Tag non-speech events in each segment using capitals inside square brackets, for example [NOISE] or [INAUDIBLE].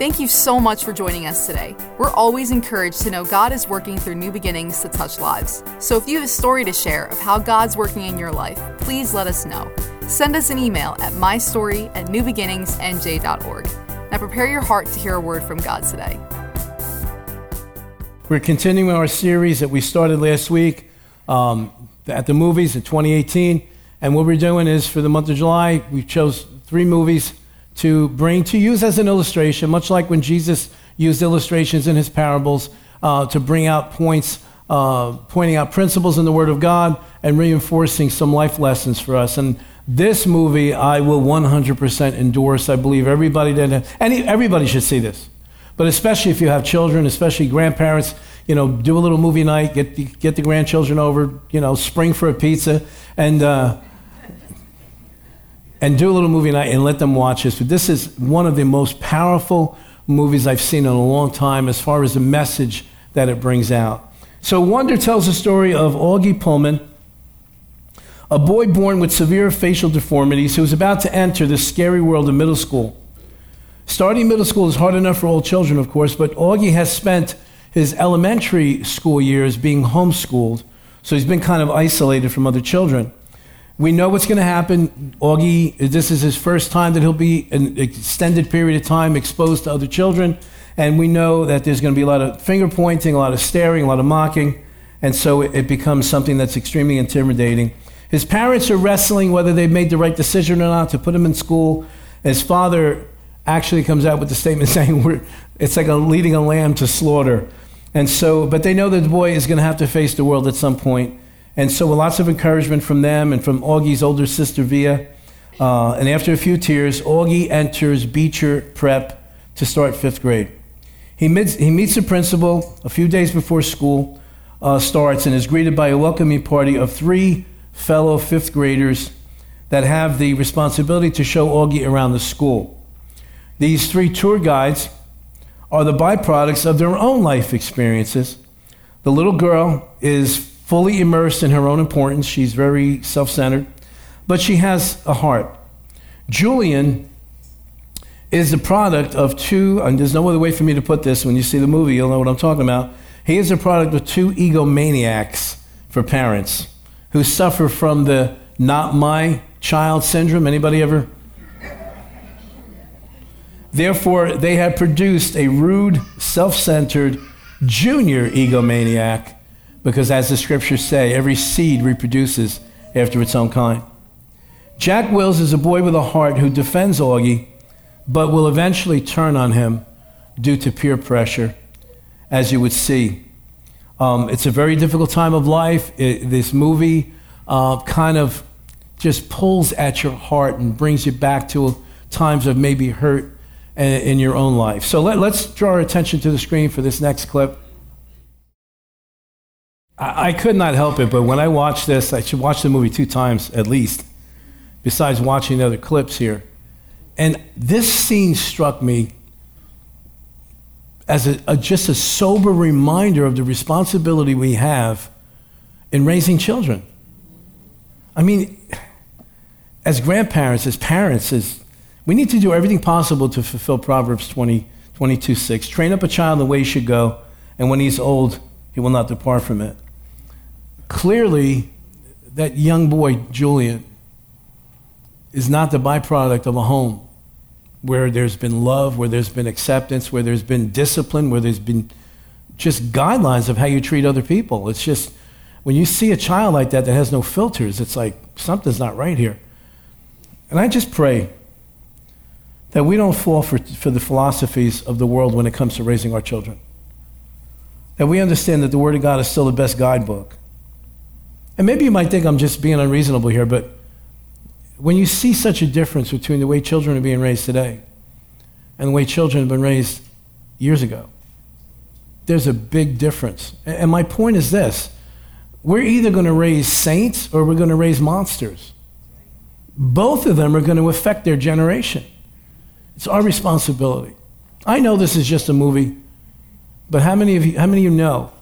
Thank you so much for joining us today. We're always encouraged to know God is working through new beginnings to touch lives. So if you have a story to share of how God's working in your life, please let us know. Send us an email at mystory at newbeginningsnj.org. Now prepare your heart to hear a word from God today. We're continuing our series that we started last week um, at the movies in 2018. And what we're doing is for the month of July, we chose three movies to bring to use as an illustration, much like when Jesus used illustrations in his parables uh, to bring out points, uh, pointing out principles in the Word of God and reinforcing some life lessons for us. And this movie, I will 100% endorse. I believe everybody that any, everybody should see this, but especially if you have children, especially grandparents. You know, do a little movie night, get the, get the grandchildren over. You know, spring for a pizza, and. Uh, and do a little movie night and let them watch this. But this is one of the most powerful movies I've seen in a long time as far as the message that it brings out. So, Wonder tells the story of Augie Pullman, a boy born with severe facial deformities who is about to enter the scary world of middle school. Starting middle school is hard enough for all children, of course, but Augie has spent his elementary school years being homeschooled, so he's been kind of isolated from other children. We know what's going to happen. Augie, this is his first time that he'll be an extended period of time exposed to other children. And we know that there's going to be a lot of finger pointing, a lot of staring, a lot of mocking. And so it, it becomes something that's extremely intimidating. His parents are wrestling whether they've made the right decision or not to put him in school. His father actually comes out with the statement [LAUGHS] saying we're, it's like a leading a lamb to slaughter. And so, but they know that the boy is going to have to face the world at some point. And so, with lots of encouragement from them and from Augie's older sister, Via. Uh, and after a few tears, Augie enters Beecher Prep to start fifth grade. He meets, he meets the principal a few days before school uh, starts and is greeted by a welcoming party of three fellow fifth graders that have the responsibility to show Augie around the school. These three tour guides are the byproducts of their own life experiences. The little girl is fully immersed in her own importance. She's very self centered, but she has a heart. Julian is the product of two, and there's no other way for me to put this. When you see the movie, you'll know what I'm talking about. He is a product of two egomaniacs for parents who suffer from the not my child syndrome. Anybody ever? Therefore, they have produced a rude, self centered junior egomaniac because as the scriptures say, every seed reproduces after its own kind. Jack Wills is a boy with a heart who defends Augie, but will eventually turn on him due to peer pressure, as you would see. Um, it's a very difficult time of life. It, this movie uh, kind of just pulls at your heart and brings you back to times of maybe hurt in, in your own life. So let, let's draw our attention to the screen for this next clip. I, I could not help it, but when I watched this, I should watch the movie two times at least, besides watching other clips here. And this scene struck me as a, a, just a sober reminder of the responsibility we have in raising children. I mean, as grandparents, as parents, as, we need to do everything possible to fulfill Proverbs 20, 22 6. Train up a child the way he should go, and when he's old, he will not depart from it clearly that young boy, Julian, is not the byproduct of a home where there's been love, where there's been acceptance, where there's been discipline, where there's been just guidelines of how you treat other people. It's just when you see a child like that that has no filters, it's like something's not right here. And I just pray that we don't fall for, for the philosophies of the world when it comes to raising our children. That we understand that the Word of God is still the best guidebook. And maybe you might think I'm just being unreasonable here, but when you see such a difference between the way children are being raised today and the way children have been raised years ago, there's a big difference. And my point is this we're either going to raise saints or we're going to raise monsters. Both of them are going to affect their generation. It's our responsibility. I know this is just a movie, but how many of you, how many of you know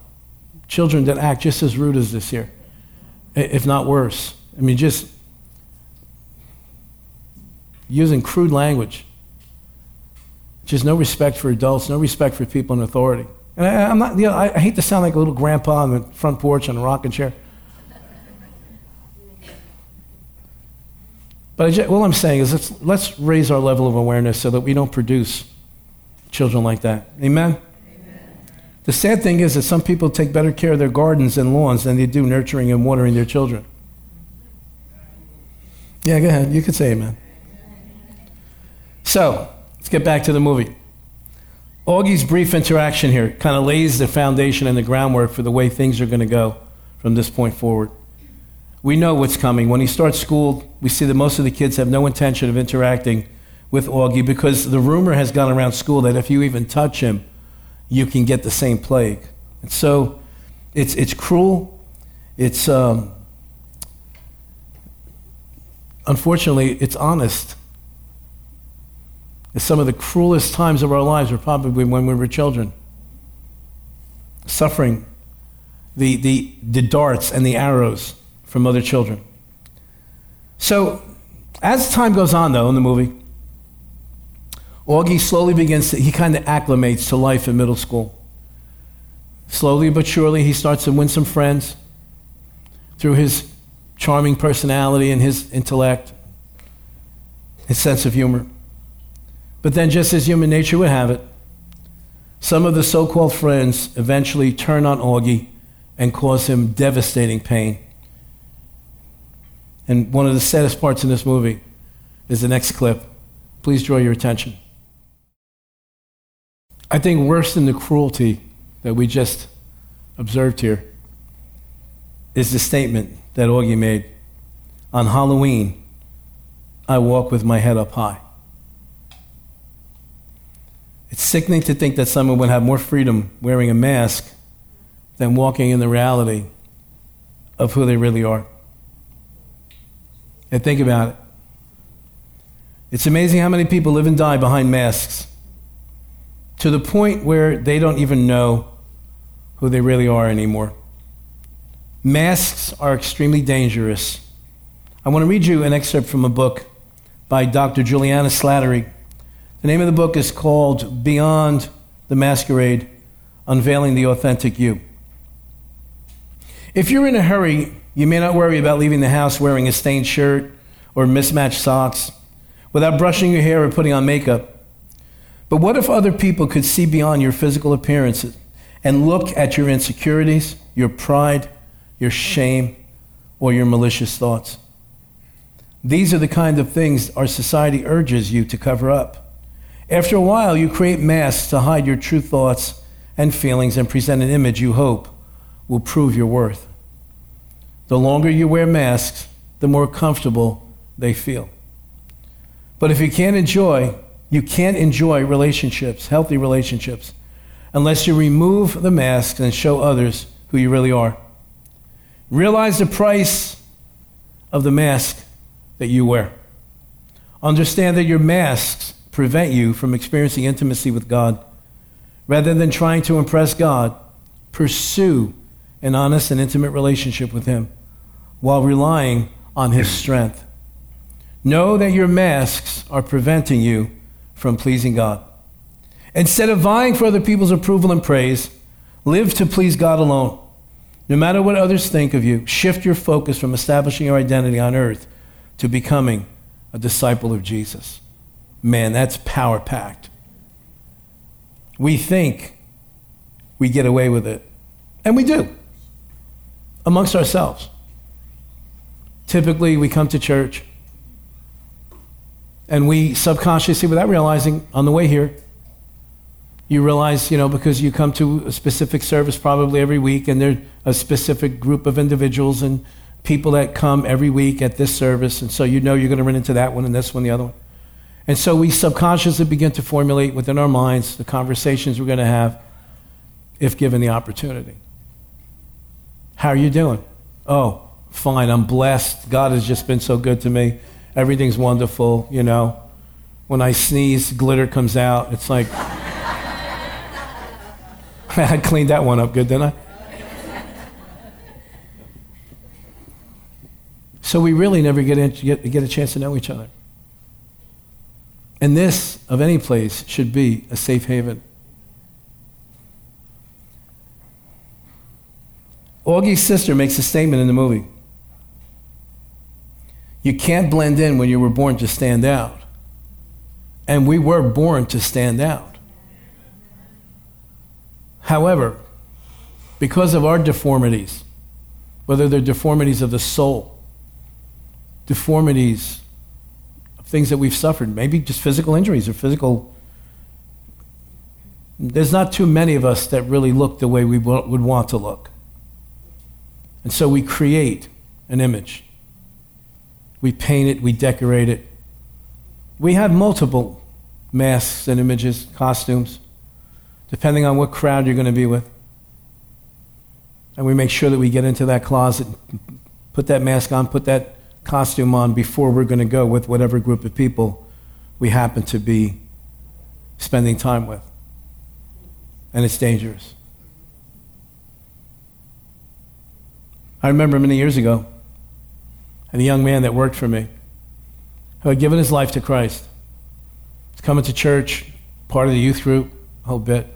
children that act just as rude as this here? If not worse. I mean, just using crude language. Just no respect for adults, no respect for people in authority. And I, am not, you know, I, hate to sound like a little grandpa on the front porch on a rocking chair. But just, all I'm saying is let's, let's raise our level of awareness so that we don't produce children like that. Amen? The sad thing is that some people take better care of their gardens and lawns than they do nurturing and watering their children. Yeah, go ahead. You can say amen. So, let's get back to the movie. Augie's brief interaction here kind of lays the foundation and the groundwork for the way things are going to go from this point forward. We know what's coming. When he starts school, we see that most of the kids have no intention of interacting with Augie because the rumor has gone around school that if you even touch him, you can get the same plague. And so it's, it's cruel. It's, um, unfortunately, it's honest. It's some of the cruelest times of our lives were probably when we were children. Suffering the, the, the darts and the arrows from other children. So, as time goes on, though, in the movie, Augie slowly begins to, he kind of acclimates to life in middle school. Slowly but surely, he starts to win some friends through his charming personality and his intellect, his sense of humor. But then, just as human nature would have it, some of the so called friends eventually turn on Augie and cause him devastating pain. And one of the saddest parts in this movie is the next clip. Please draw your attention. I think worse than the cruelty that we just observed here is the statement that Augie made. On Halloween, I walk with my head up high. It's sickening to think that someone would have more freedom wearing a mask than walking in the reality of who they really are. And think about it. It's amazing how many people live and die behind masks to the point where they don't even know who they really are anymore. Masks are extremely dangerous. I want to read you an excerpt from a book by Dr. Juliana Slattery. The name of the book is called Beyond the Masquerade Unveiling the Authentic You. If you're in a hurry, you may not worry about leaving the house wearing a stained shirt or mismatched socks without brushing your hair or putting on makeup. But what if other people could see beyond your physical appearances and look at your insecurities, your pride, your shame, or your malicious thoughts? These are the kind of things our society urges you to cover up. After a while, you create masks to hide your true thoughts and feelings and present an image you hope will prove your worth. The longer you wear masks, the more comfortable they feel. But if you can't enjoy you can't enjoy relationships, healthy relationships, unless you remove the mask and show others who you really are. Realize the price of the mask that you wear. Understand that your masks prevent you from experiencing intimacy with God. Rather than trying to impress God, pursue an honest and intimate relationship with Him while relying on His strength. Know that your masks are preventing you from pleasing God. Instead of vying for other people's approval and praise, live to please God alone. No matter what others think of you, shift your focus from establishing your identity on earth to becoming a disciple of Jesus. Man, that's power packed. We think we get away with it, and we do amongst ourselves. Typically, we come to church, and we subconsciously, without realizing, on the way here, you realize, you know, because you come to a specific service probably every week, and there's a specific group of individuals and people that come every week at this service, and so you know you're going to run into that one and this one, the other one. And so we subconsciously begin to formulate within our minds the conversations we're going to have if given the opportunity. How are you doing? Oh, fine, I'm blessed. God has just been so good to me everything's wonderful, you know. When I sneeze, glitter comes out. It's like, [LAUGHS] I cleaned that one up good, didn't I? So we really never get, in, get, get a chance to know each other. And this, of any place, should be a safe haven. Augie's sister makes a statement in the movie. You can't blend in when you were born to stand out. And we were born to stand out. However, because of our deformities, whether they're deformities of the soul, deformities of things that we've suffered, maybe just physical injuries or physical. There's not too many of us that really look the way we would want to look. And so we create an image. We paint it, we decorate it. We have multiple masks and images, costumes, depending on what crowd you're going to be with. And we make sure that we get into that closet, put that mask on, put that costume on before we're going to go with whatever group of people we happen to be spending time with. And it's dangerous. I remember many years ago, Had a young man that worked for me who had given his life to Christ. He's coming to church, part of the youth group, a whole bit.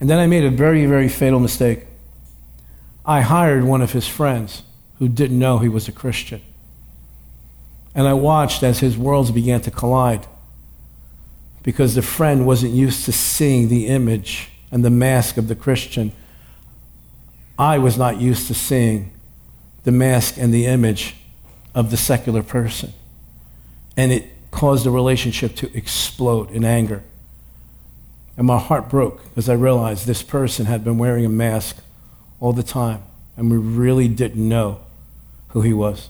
And then I made a very, very fatal mistake. I hired one of his friends who didn't know he was a Christian. And I watched as his worlds began to collide because the friend wasn't used to seeing the image and the mask of the Christian. I was not used to seeing the mask and the image of the secular person. And it caused the relationship to explode in anger. And my heart broke as I realized this person had been wearing a mask all the time, and we really didn't know who he was.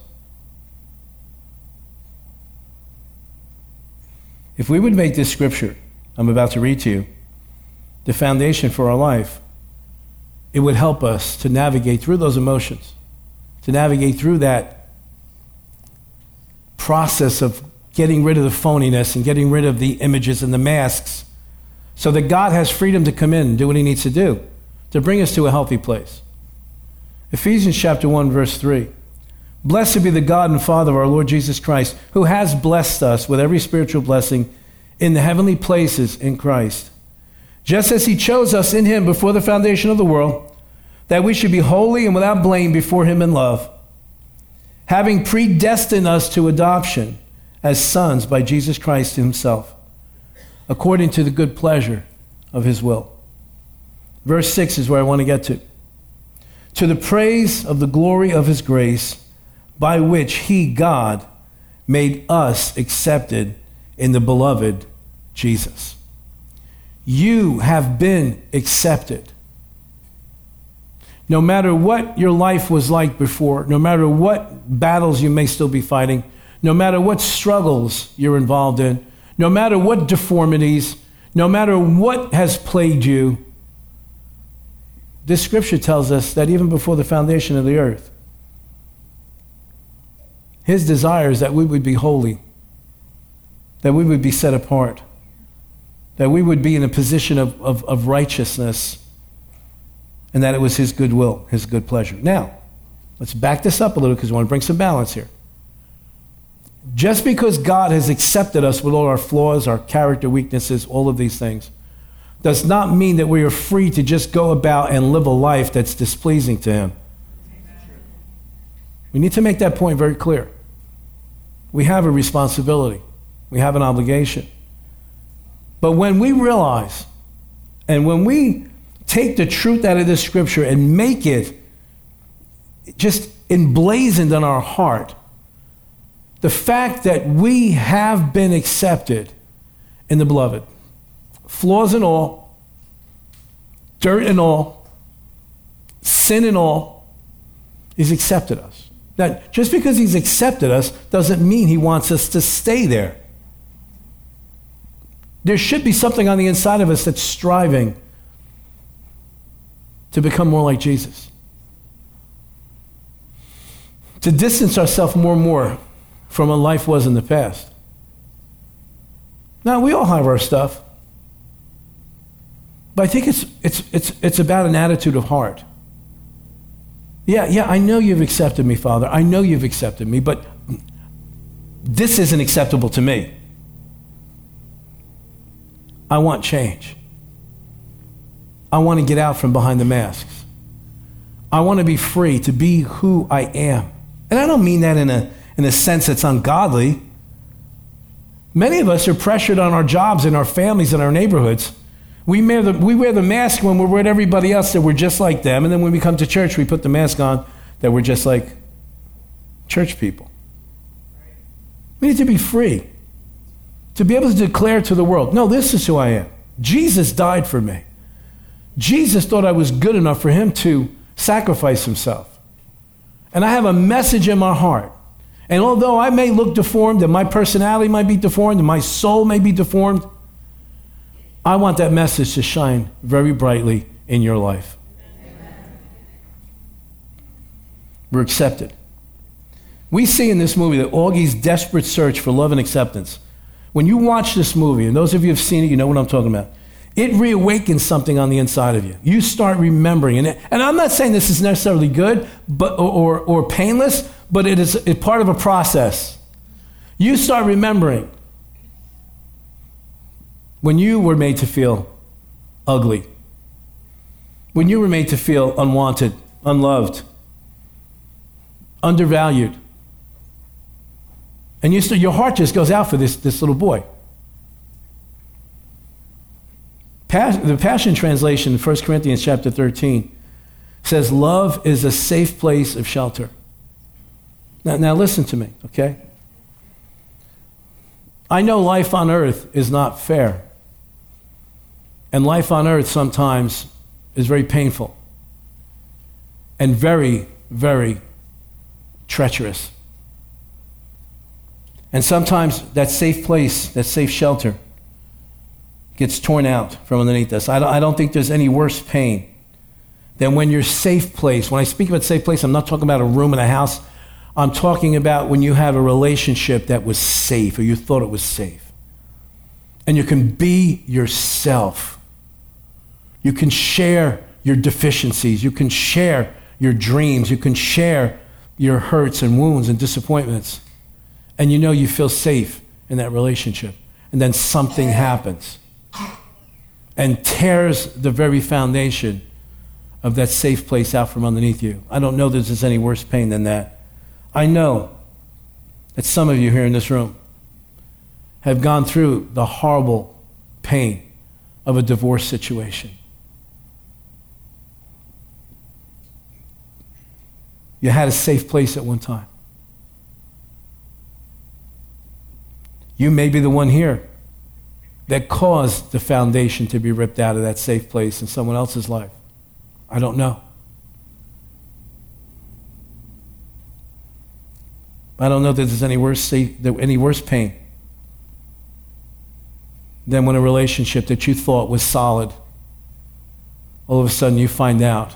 If we would make this scripture I'm about to read to you the foundation for our life, it would help us to navigate through those emotions, to navigate through that process of getting rid of the phoniness and getting rid of the images and the masks so that God has freedom to come in and do what he needs to do to bring us to a healthy place. Ephesians chapter 1 verse 3. Blessed be the God and Father of our Lord Jesus Christ, who has blessed us with every spiritual blessing in the heavenly places in Christ. Just as he chose us in him before the foundation of the world, that we should be holy and without blame before him in love, having predestined us to adoption as sons by Jesus Christ himself according to the good pleasure of his will. Verse 6 is where I want to get to. To the praise of the glory of his grace, by which he, God, made us accepted in the beloved Jesus. You have been accepted. No matter what your life was like before, no matter what battles you may still be fighting, no matter what struggles you're involved in, no matter what deformities, no matter what has plagued you, this scripture tells us that even before the foundation of the earth, his desire is that we would be holy, that we would be set apart, that we would be in a position of, of, of righteousness, and that it was his good will, his good pleasure. Now, let's back this up a little because we want to bring some balance here. Just because God has accepted us with all our flaws, our character weaknesses, all of these things, does not mean that we are free to just go about and live a life that's displeasing to Him. We need to make that point very clear. We have a responsibility, we have an obligation. But when we realize and when we take the truth out of this scripture and make it just emblazoned on our heart, the fact that we have been accepted in the beloved, flaws and all, dirt and all, sin and all, he's accepted us. Now, just because he's accepted us doesn't mean he wants us to stay there. There should be something on the inside of us that's striving to become more like Jesus. To distance ourselves more and more from what life was in the past. Now, we all have our stuff. But I think it's, it's, it's, it's about an attitude of heart. Yeah, yeah, I know you've accepted me, Father. I know you've accepted me, but this isn't acceptable to me. I want change. I want to get out from behind the masks. I want to be free to be who I am. And I don't mean that in a, in a sense that's ungodly. Many of us are pressured on our jobs and our families and our neighborhoods. We wear, the, we wear the mask when we're with everybody else that we're just like them. And then when we come to church, we put the mask on that we're just like church people. We need to be free to be able to declare to the world no, this is who I am. Jesus died for me. Jesus thought I was good enough for him to sacrifice himself. And I have a message in my heart. And although I may look deformed and my personality might be deformed and my soul may be deformed, I want that message to shine very brightly in your life. We're accepted. We see in this movie that Augie's desperate search for love and acceptance. When you watch this movie, and those of you who have seen it, you know what I'm talking about. It reawakens something on the inside of you. You start remembering. And, and I'm not saying this is necessarily good but, or, or, painless, but it is part of a process. You start remembering when you were made to feel ugly, when you were made to feel unwanted, unloved, undervalued. And you your heart just goes out for this, this little boy. Pas- the Passion Translation, 1 Corinthians chapter 13, says, Love is a safe place of shelter. Now, now listen to me, okay? I know life on earth is not fair. And life on earth sometimes is very painful and very, very treacherous. And sometimes that safe place, that safe shelter, gets torn out from underneath us. I don't, I don't think there's any worse pain than when your safe place, when I speak about safe place, I'm not talking about a room in a house. I'm talking about when you have a relationship that was safe or you thought it was safe. And you can be yourself. You can share your deficiencies. You can share your dreams. You can share your hurts and wounds and disappointments. And you know you feel safe in that relationship. And then something happens and tears the very foundation of that safe place out from underneath you. I don't know that there's any worse pain than that. I know that some of you here in this room have gone through the horrible pain of a divorce situation. You had a safe place at one time. You may be the one here that caused the foundation to be ripped out of that safe place in someone else's life. I don't know. I don't know that there's any worse, any worse pain than when a relationship that you thought was solid, all of a sudden you find out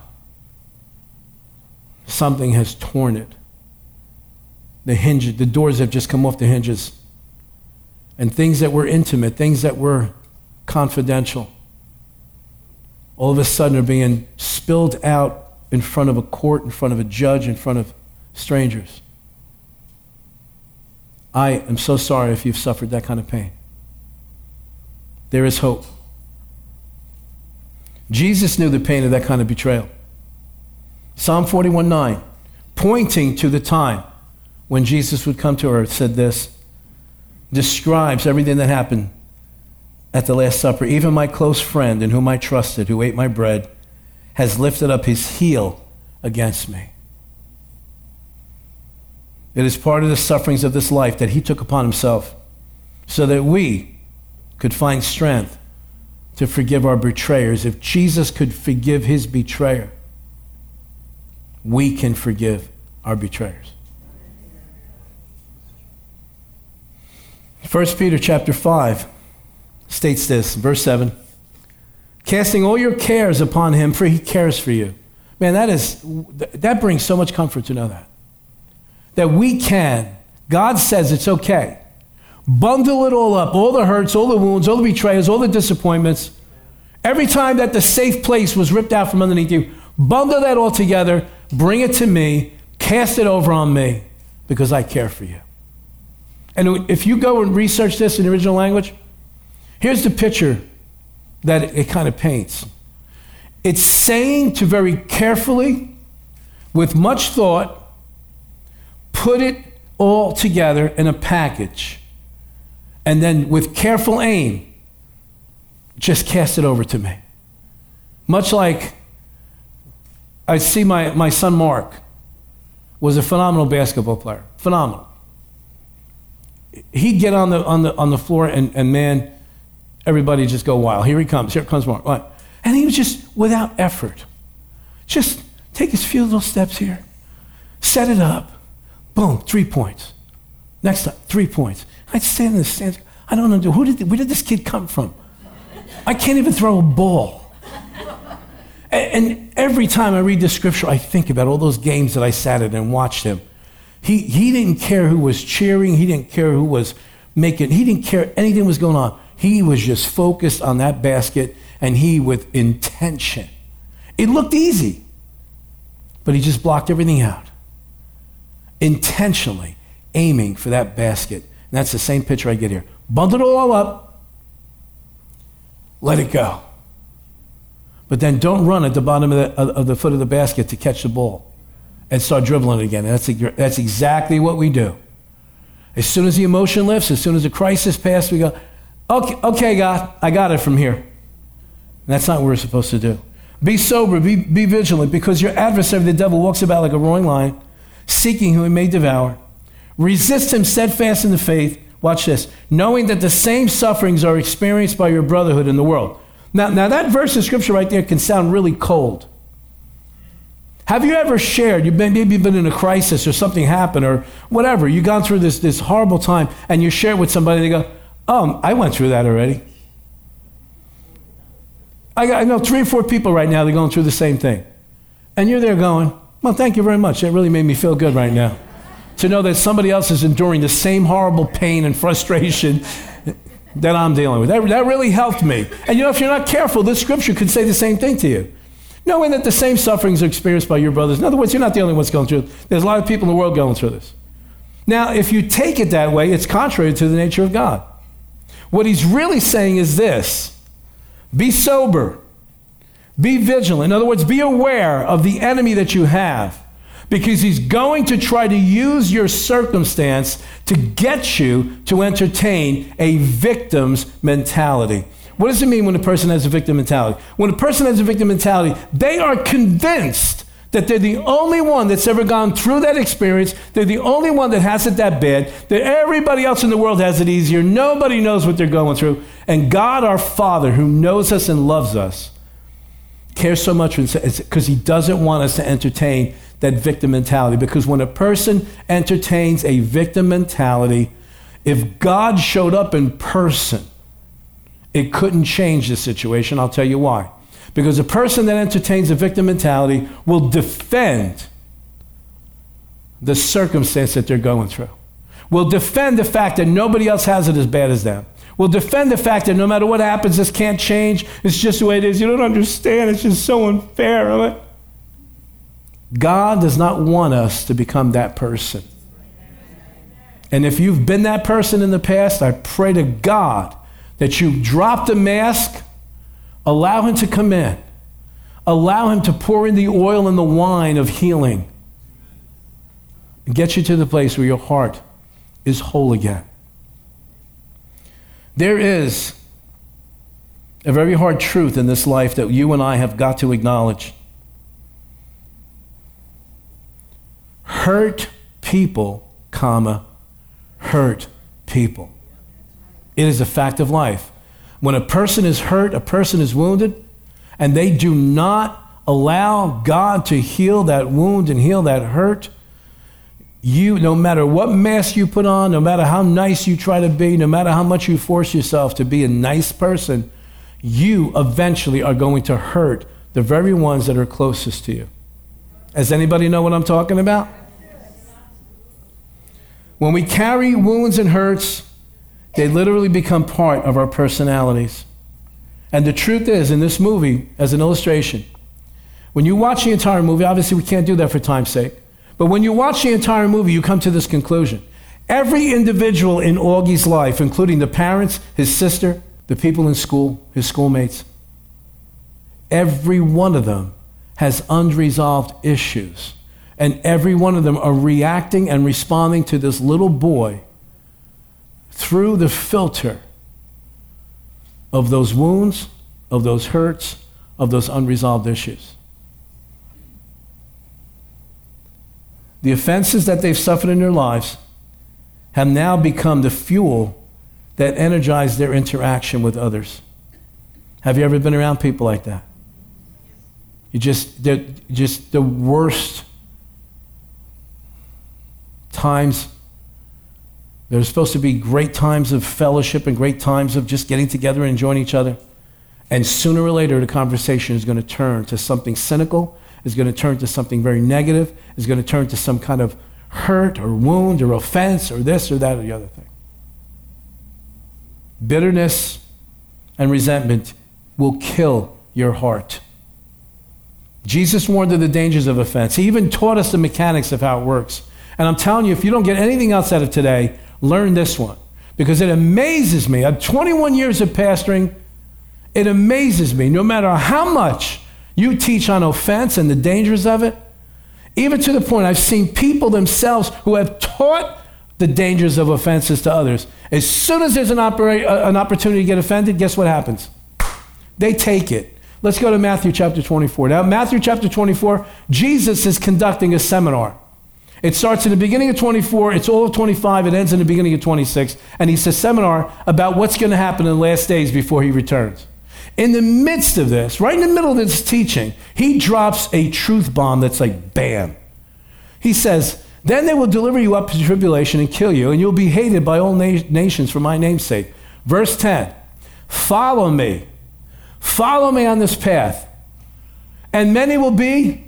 something has torn it. The hinges, the doors have just come off the hinges. And things that were intimate, things that were confidential, all of a sudden are being spilled out in front of a court, in front of a judge, in front of strangers. I am so sorry if you've suffered that kind of pain. There is hope. Jesus knew the pain of that kind of betrayal. Psalm 41 9, pointing to the time when Jesus would come to earth, said this, describes everything that happened at the Last Supper. Even my close friend in whom I trusted, who ate my bread, has lifted up his heel against me. It is part of the sufferings of this life that he took upon himself so that we could find strength to forgive our betrayers. If Jesus could forgive his betrayer, we can forgive our betrayers. 1 Peter chapter 5 states this, verse 7. Casting all your cares upon him, for he cares for you. Man, that is that brings so much comfort to know that. That we can, God says it's okay. Bundle it all up, all the hurts, all the wounds, all the betrayals, all the disappointments. Every time that the safe place was ripped out from underneath you, bundle that all together Bring it to me, cast it over on me, because I care for you. And if you go and research this in the original language, here's the picture that it, kind of paints. It's saying to very carefully, with much thought, put it all together in a package, and then with careful aim, just cast it over to me. Much like I see my, my son Mark was a phenomenal basketball player. Phenomenal. He'd get on the, on the, on the floor and, and man, everybody just go wild. Here he comes. Here comes Mark. What? And he was just without effort. Just take his few little steps here, set it up, boom, three points. Next time, three points. I'd stand in the stands. I don't know who did, where did this kid come from? I can't even throw a ball. And every time I read the scripture, I think about all those games that I sat in and watched him. He, he didn't care who was cheering, he didn't care who was making, he didn't care anything was going on. He was just focused on that basket and he with intention. It looked easy, but he just blocked everything out. Intentionally aiming for that basket. And that's the same picture I get here. Bundle it all up, let it go. But then don't run at the bottom of the, of the foot of the basket to catch the ball and start dribbling it again. that's, that's exactly what we do. As soon as the emotion lifts, as soon as the crisis passes, we go, okay, okay, God, I got it from here. And that's not what we're supposed to do. Be sober, be, be vigilant, because your adversary, the devil, walks about like a roaring lion, seeking whom he may devour. Resist him steadfast in the faith. Watch this. Knowing that the same sufferings are experienced by your brotherhood in the world. Now, now that verse of scripture right there can sound really cold. Have you ever shared, you've been, maybe been in a crisis or something happened or whatever, you've gone through this, this horrible time and you share it with somebody, they go, um, I went through that already. I, I know three or four people right now, they're going through the same thing. And you're there going, well, thank you very much. That really made me feel good right now. To know that somebody else is enduring the same horrible pain and frustration that I'm dealing with. That, that really helped me. And you know, if you're not careful, this scripture could say the same thing to you. Knowing that the same sufferings are experienced by your brothers. In other words, you're not the only ones going through it. There's a lot of people in the world going through this. Now, if you take it that way, it's contrary to the nature of God. What he's really saying is this be sober, be vigilant. In other words, be aware of the enemy that you have because he's going to try to use your circumstance to get you to entertain a victim's mentality. What does it mean when a person has a victim mentality? When a person has a victim mentality, they are convinced that they're the only one that's ever gone through that experience. They're the only one that has it that bad. That everybody else in the world has it easier. Nobody knows what they're going through. And God, our Father, who knows us and loves us, cares so much because He doesn't want us to entertain that victim mentality. Because when a person entertains a victim mentality, if God showed up in person, it couldn't change the situation. I'll tell you why. Because a person that entertains a victim mentality will defend the circumstance that they're going through, will defend the fact that nobody else has it as bad as them, will defend the fact that no matter what happens, this can't change. It's just the way it is. You don't understand. It's just so unfair. God does not want us to become that person. And if you've been that person in the past, I pray to God that you drop the mask, allow Him to come in, allow Him to pour in the oil and the wine of healing, and get you to the place where your heart is whole again. There is a very hard truth in this life that you and I have got to acknowledge. hurt people, comma, hurt people. It is a fact of life. When a person is hurt, a person is wounded, and they do not allow God to heal that wound and heal that hurt, you, no matter what mask you put on, no matter how nice you try to be, no matter how much you force yourself to be a nice person, you eventually are going to hurt the very ones that are closest to you. Does anybody know what I'm talking about? When we carry wounds and hurts, they literally become part of our personalities. And the truth is, in this movie, as an illustration, when you watch the entire movie, obviously we can't do that for time's sake, but when you watch the entire movie, you come to this conclusion. Every individual in Augie's life, including the parents, his sister, the people in school, his schoolmates, every one of them has unresolved issues. And every one of them are reacting and responding to this little boy through the filter of those wounds, of those hurts, of those unresolved issues. The offenses that they've suffered in their lives have now become the fuel that energize their interaction with others. Have you ever been around people like that? You just, they're just the worst times. There's supposed to be great times of fellowship and great times of just getting together and enjoying each other. And sooner or later, the conversation is going to turn to something cynical, is going to turn to something very negative, is going to turn to some kind of hurt or wound or offense or this or that or the other thing. Bitterness and resentment will kill your heart. Jesus warned of the dangers of offense. He even taught us the mechanics of how it works. And I'm telling you, if you don't get anything else out of today, learn this one. Because it amazes me. At 21 years of pastoring, it amazes me, no matter how much you teach on offense and the dangers of it, even to the point I've seen people themselves who have taught the dangers of offenses to others. As soon as there's an, uh, an opportunity to get offended, guess what happens? They take it. Let's go to Matthew chapter 24. Now, Matthew chapter 24, Jesus is conducting a seminar. It starts in the beginning of 24, it's all of 25, it ends in the beginning of 26, and he says seminar about what's going to happen in the last days before he returns. In the midst of this, right in the middle of this teaching, he drops a truth bomb that's like bam. He says, Then they will deliver you up to tribulation and kill you, and you'll be hated by all na- nations for my name's sake. Verse 10 Follow me. Follow me on this path. And many will be.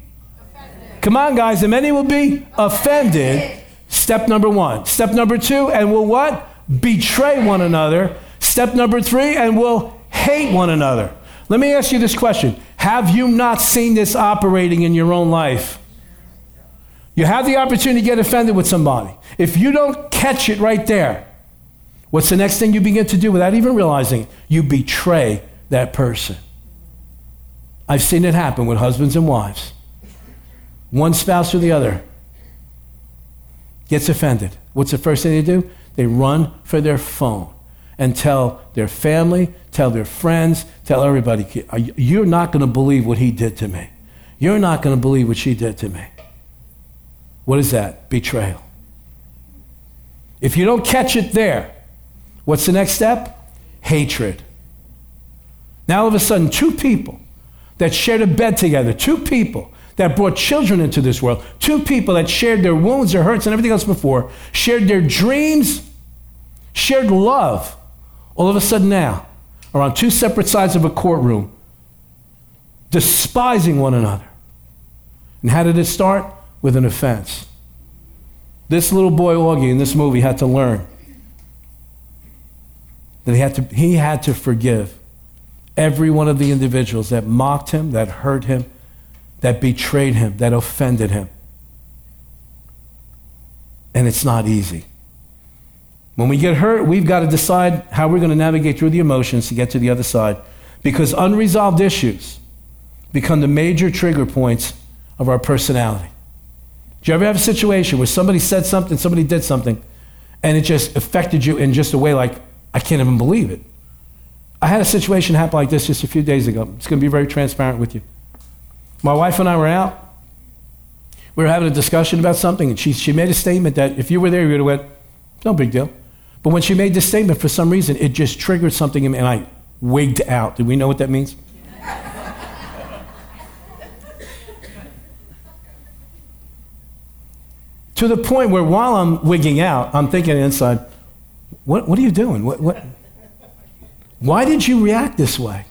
Come on, guys, and many will be offended. Step number one. Step number two, and will what? Betray one another. Step number three, and will hate one another. Let me ask you this question Have you not seen this operating in your own life? You have the opportunity to get offended with somebody. If you don't catch it right there, what's the next thing you begin to do without even realizing it? You betray that person. I've seen it happen with husbands and wives. One spouse or the other gets offended. What's the first thing they do? They run for their phone and tell their family, tell their friends, tell everybody, you're not going to believe what he did to me. You're not going to believe what she did to me. What is that? Betrayal. If you don't catch it there, what's the next step? Hatred. Now, all of a sudden, two people that shared a bed together, two people that brought children into this world, two people that shared their wounds, their hurts, and everything else before, shared their dreams, shared love, all of a sudden now are on two separate sides of a courtroom, despising one another. And how did it start? With an offense. This little boy, Augie, in this movie had to learn that he had to, he had to forgive every one of the individuals that mocked him, that hurt him, that betrayed him, that offended him. And it's not easy. When we get hurt, we've got to decide how we're going to navigate through the emotions to get to the other side because unresolved issues become the major trigger points of our personality. Do you ever have a situation where somebody said something, somebody did something, and it just affected you in just a way like, I can't even believe it? I had a situation happen like this just a few days ago. It's going to be very transparent with you. My wife and I were out. We were having a discussion about something, and she, she made a statement that if you were there, you would have went, no big deal. But when she made this statement, for some reason, it just triggered something in me, and I wigged out. Do we know what that means? to the point where while I'm wigging out, I'm thinking inside, what, what are you doing? What, what, why did you react this way?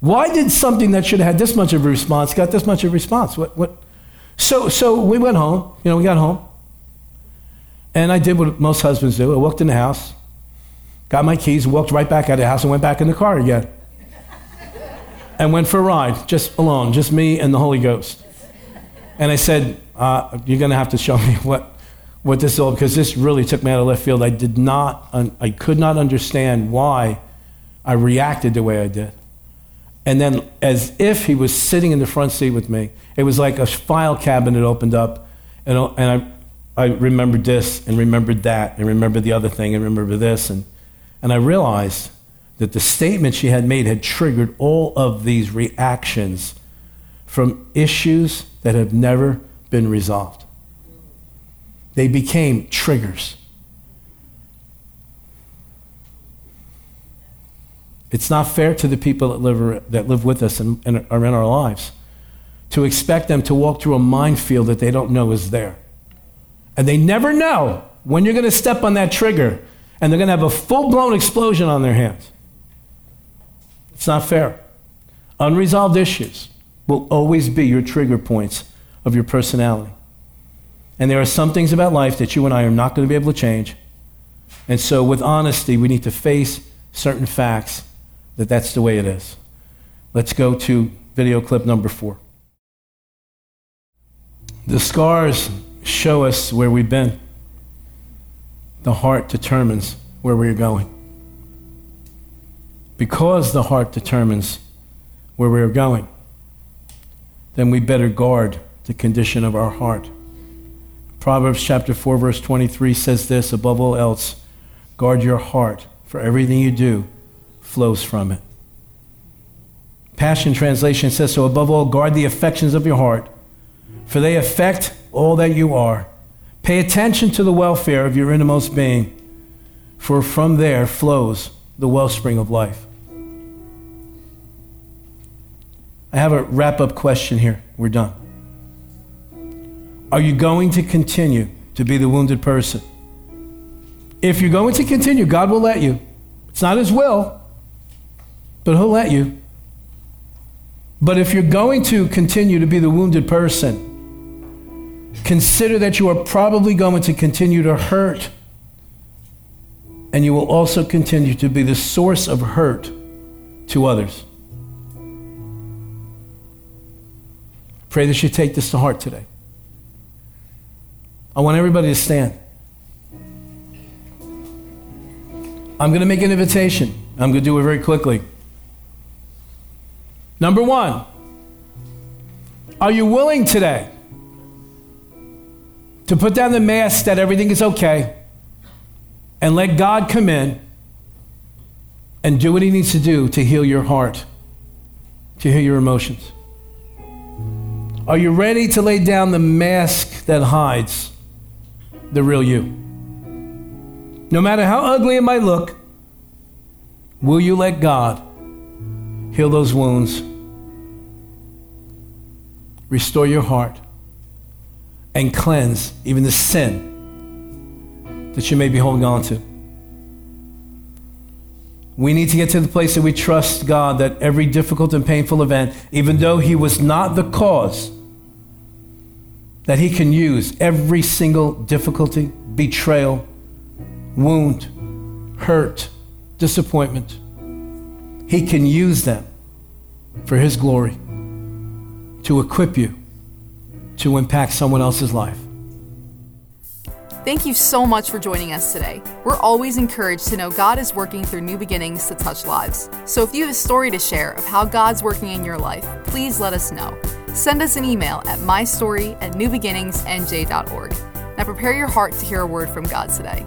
Why did something that should have had this much of a response got this much of a response? What, what? So, so we went home. You know, we got home. And I did what most husbands do. I walked in the house, got my keys, walked right back out of the house, and went back in the car again. and went for a ride, just alone, just me and the Holy Ghost. And I said, uh, You're going to have to show me what, what this is all, because this really took me out of left field. I did not, I could not understand why I reacted the way I did. And then, as if he was sitting in the front seat with me, it was like a file cabinet opened up, and, and I, I remembered this, and remembered that, and remembered the other thing, and remembered this. And, and I realized that the statement she had made had triggered all of these reactions from issues that have never been resolved. They became triggers. It's not fair to the people that live, that live with us and, and are in our lives to expect them to walk through a minefield that they don't know is there. And they never know when you're going to step on that trigger and they're going to have a full blown explosion on their hands. It's not fair. Unresolved issues will always be your trigger points of your personality. And there are some things about life that you and I are not going to be able to change. And so, with honesty, we need to face certain facts that that's the way it is. Let's go to video clip number four. The scars show us where we've been. The heart determines where we're going. Because the heart determines where we're going, then we better guard the condition of our heart. Proverbs chapter 4 verse 23 says this, above all else, guard your heart, for everything you do flows from it. Passion Translation says, So above all, guard the affections of your heart, for they affect all that you are. Pay attention to the welfare of your innermost being, for from there flows the wellspring of life. I have a wrap up question here. We're done. Are you going to continue to be the wounded person? If you're going to continue, God will let you. It's not His will, but He'll let you. But if you're going to continue to be the wounded person, consider that you are probably going to continue to hurt. And you will also continue to be the source of hurt to others. Pray that you take this to heart today. I want everybody to stand. I'm going to make an invitation. I'm going to do it very quickly. Number one, are you willing today to put down the mask that everything is okay and let God come in and do what He needs to do to heal your heart, to heal your emotions? Are you ready to lay down the mask that hides the real you? No matter how ugly it might look, will you let God heal those wounds, restore your heart, and cleanse even the sin that you may be holding on to? We need to get to the place that we trust God that every difficult and painful event, even though He was not the cause, that He can use every single difficulty, betrayal, wound, hurt, disappointment. He can use them for His glory to equip you to impact someone else's life. Thank you so much for joining us today. We're always encouraged to know God is working through new beginnings to touch lives. So if you have a story to share of how God's working in your life, please let us know. Send us an email at mystory at newbeginningsnj.org. Now prepare your heart to hear a word from God today.